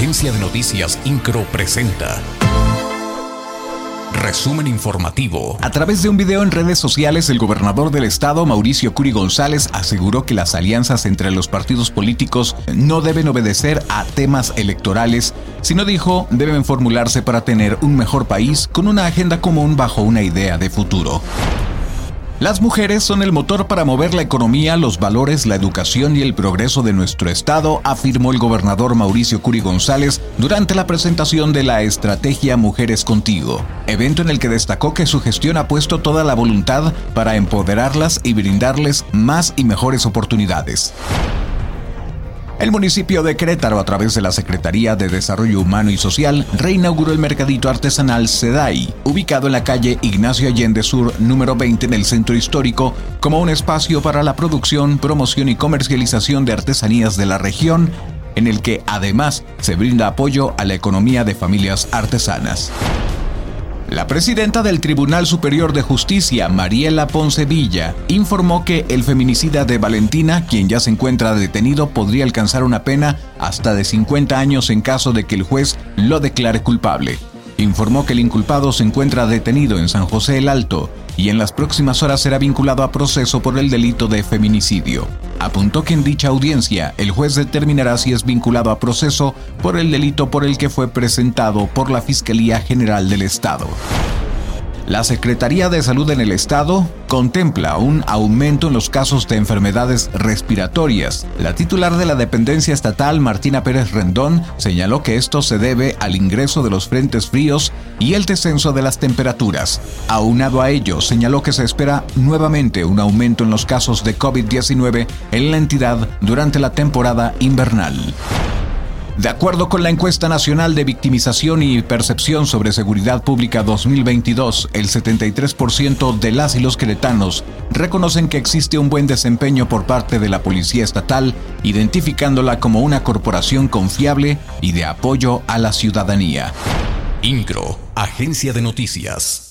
Agencia de Noticias Incro presenta. Resumen informativo. A través de un video en redes sociales, el gobernador del estado, Mauricio Curi González, aseguró que las alianzas entre los partidos políticos no deben obedecer a temas electorales, sino dijo, deben formularse para tener un mejor país con una agenda común bajo una idea de futuro. Las mujeres son el motor para mover la economía, los valores, la educación y el progreso de nuestro Estado, afirmó el gobernador Mauricio Curi González durante la presentación de la estrategia Mujeres Contigo, evento en el que destacó que su gestión ha puesto toda la voluntad para empoderarlas y brindarles más y mejores oportunidades. El municipio de Querétaro, a través de la Secretaría de Desarrollo Humano y Social, reinauguró el mercadito artesanal SEDAI, ubicado en la calle Ignacio Allende Sur número 20 en el centro histórico, como un espacio para la producción, promoción y comercialización de artesanías de la región, en el que además se brinda apoyo a la economía de familias artesanas. La presidenta del Tribunal Superior de Justicia, Mariela Ponce Villa, informó que el feminicida de Valentina, quien ya se encuentra detenido, podría alcanzar una pena hasta de 50 años en caso de que el juez lo declare culpable informó que el inculpado se encuentra detenido en San José el Alto y en las próximas horas será vinculado a proceso por el delito de feminicidio. Apuntó que en dicha audiencia el juez determinará si es vinculado a proceso por el delito por el que fue presentado por la Fiscalía General del Estado. La Secretaría de Salud en el Estado contempla un aumento en los casos de enfermedades respiratorias. La titular de la dependencia estatal, Martina Pérez Rendón, señaló que esto se debe al ingreso de los frentes fríos y el descenso de las temperaturas. Aunado a ello, señaló que se espera nuevamente un aumento en los casos de COVID-19 en la entidad durante la temporada invernal. De acuerdo con la encuesta nacional de victimización y percepción sobre seguridad pública 2022, el 73% de las y los queretanos reconocen que existe un buen desempeño por parte de la Policía Estatal, identificándola como una corporación confiable y de apoyo a la ciudadanía. INCRO, Agencia de Noticias.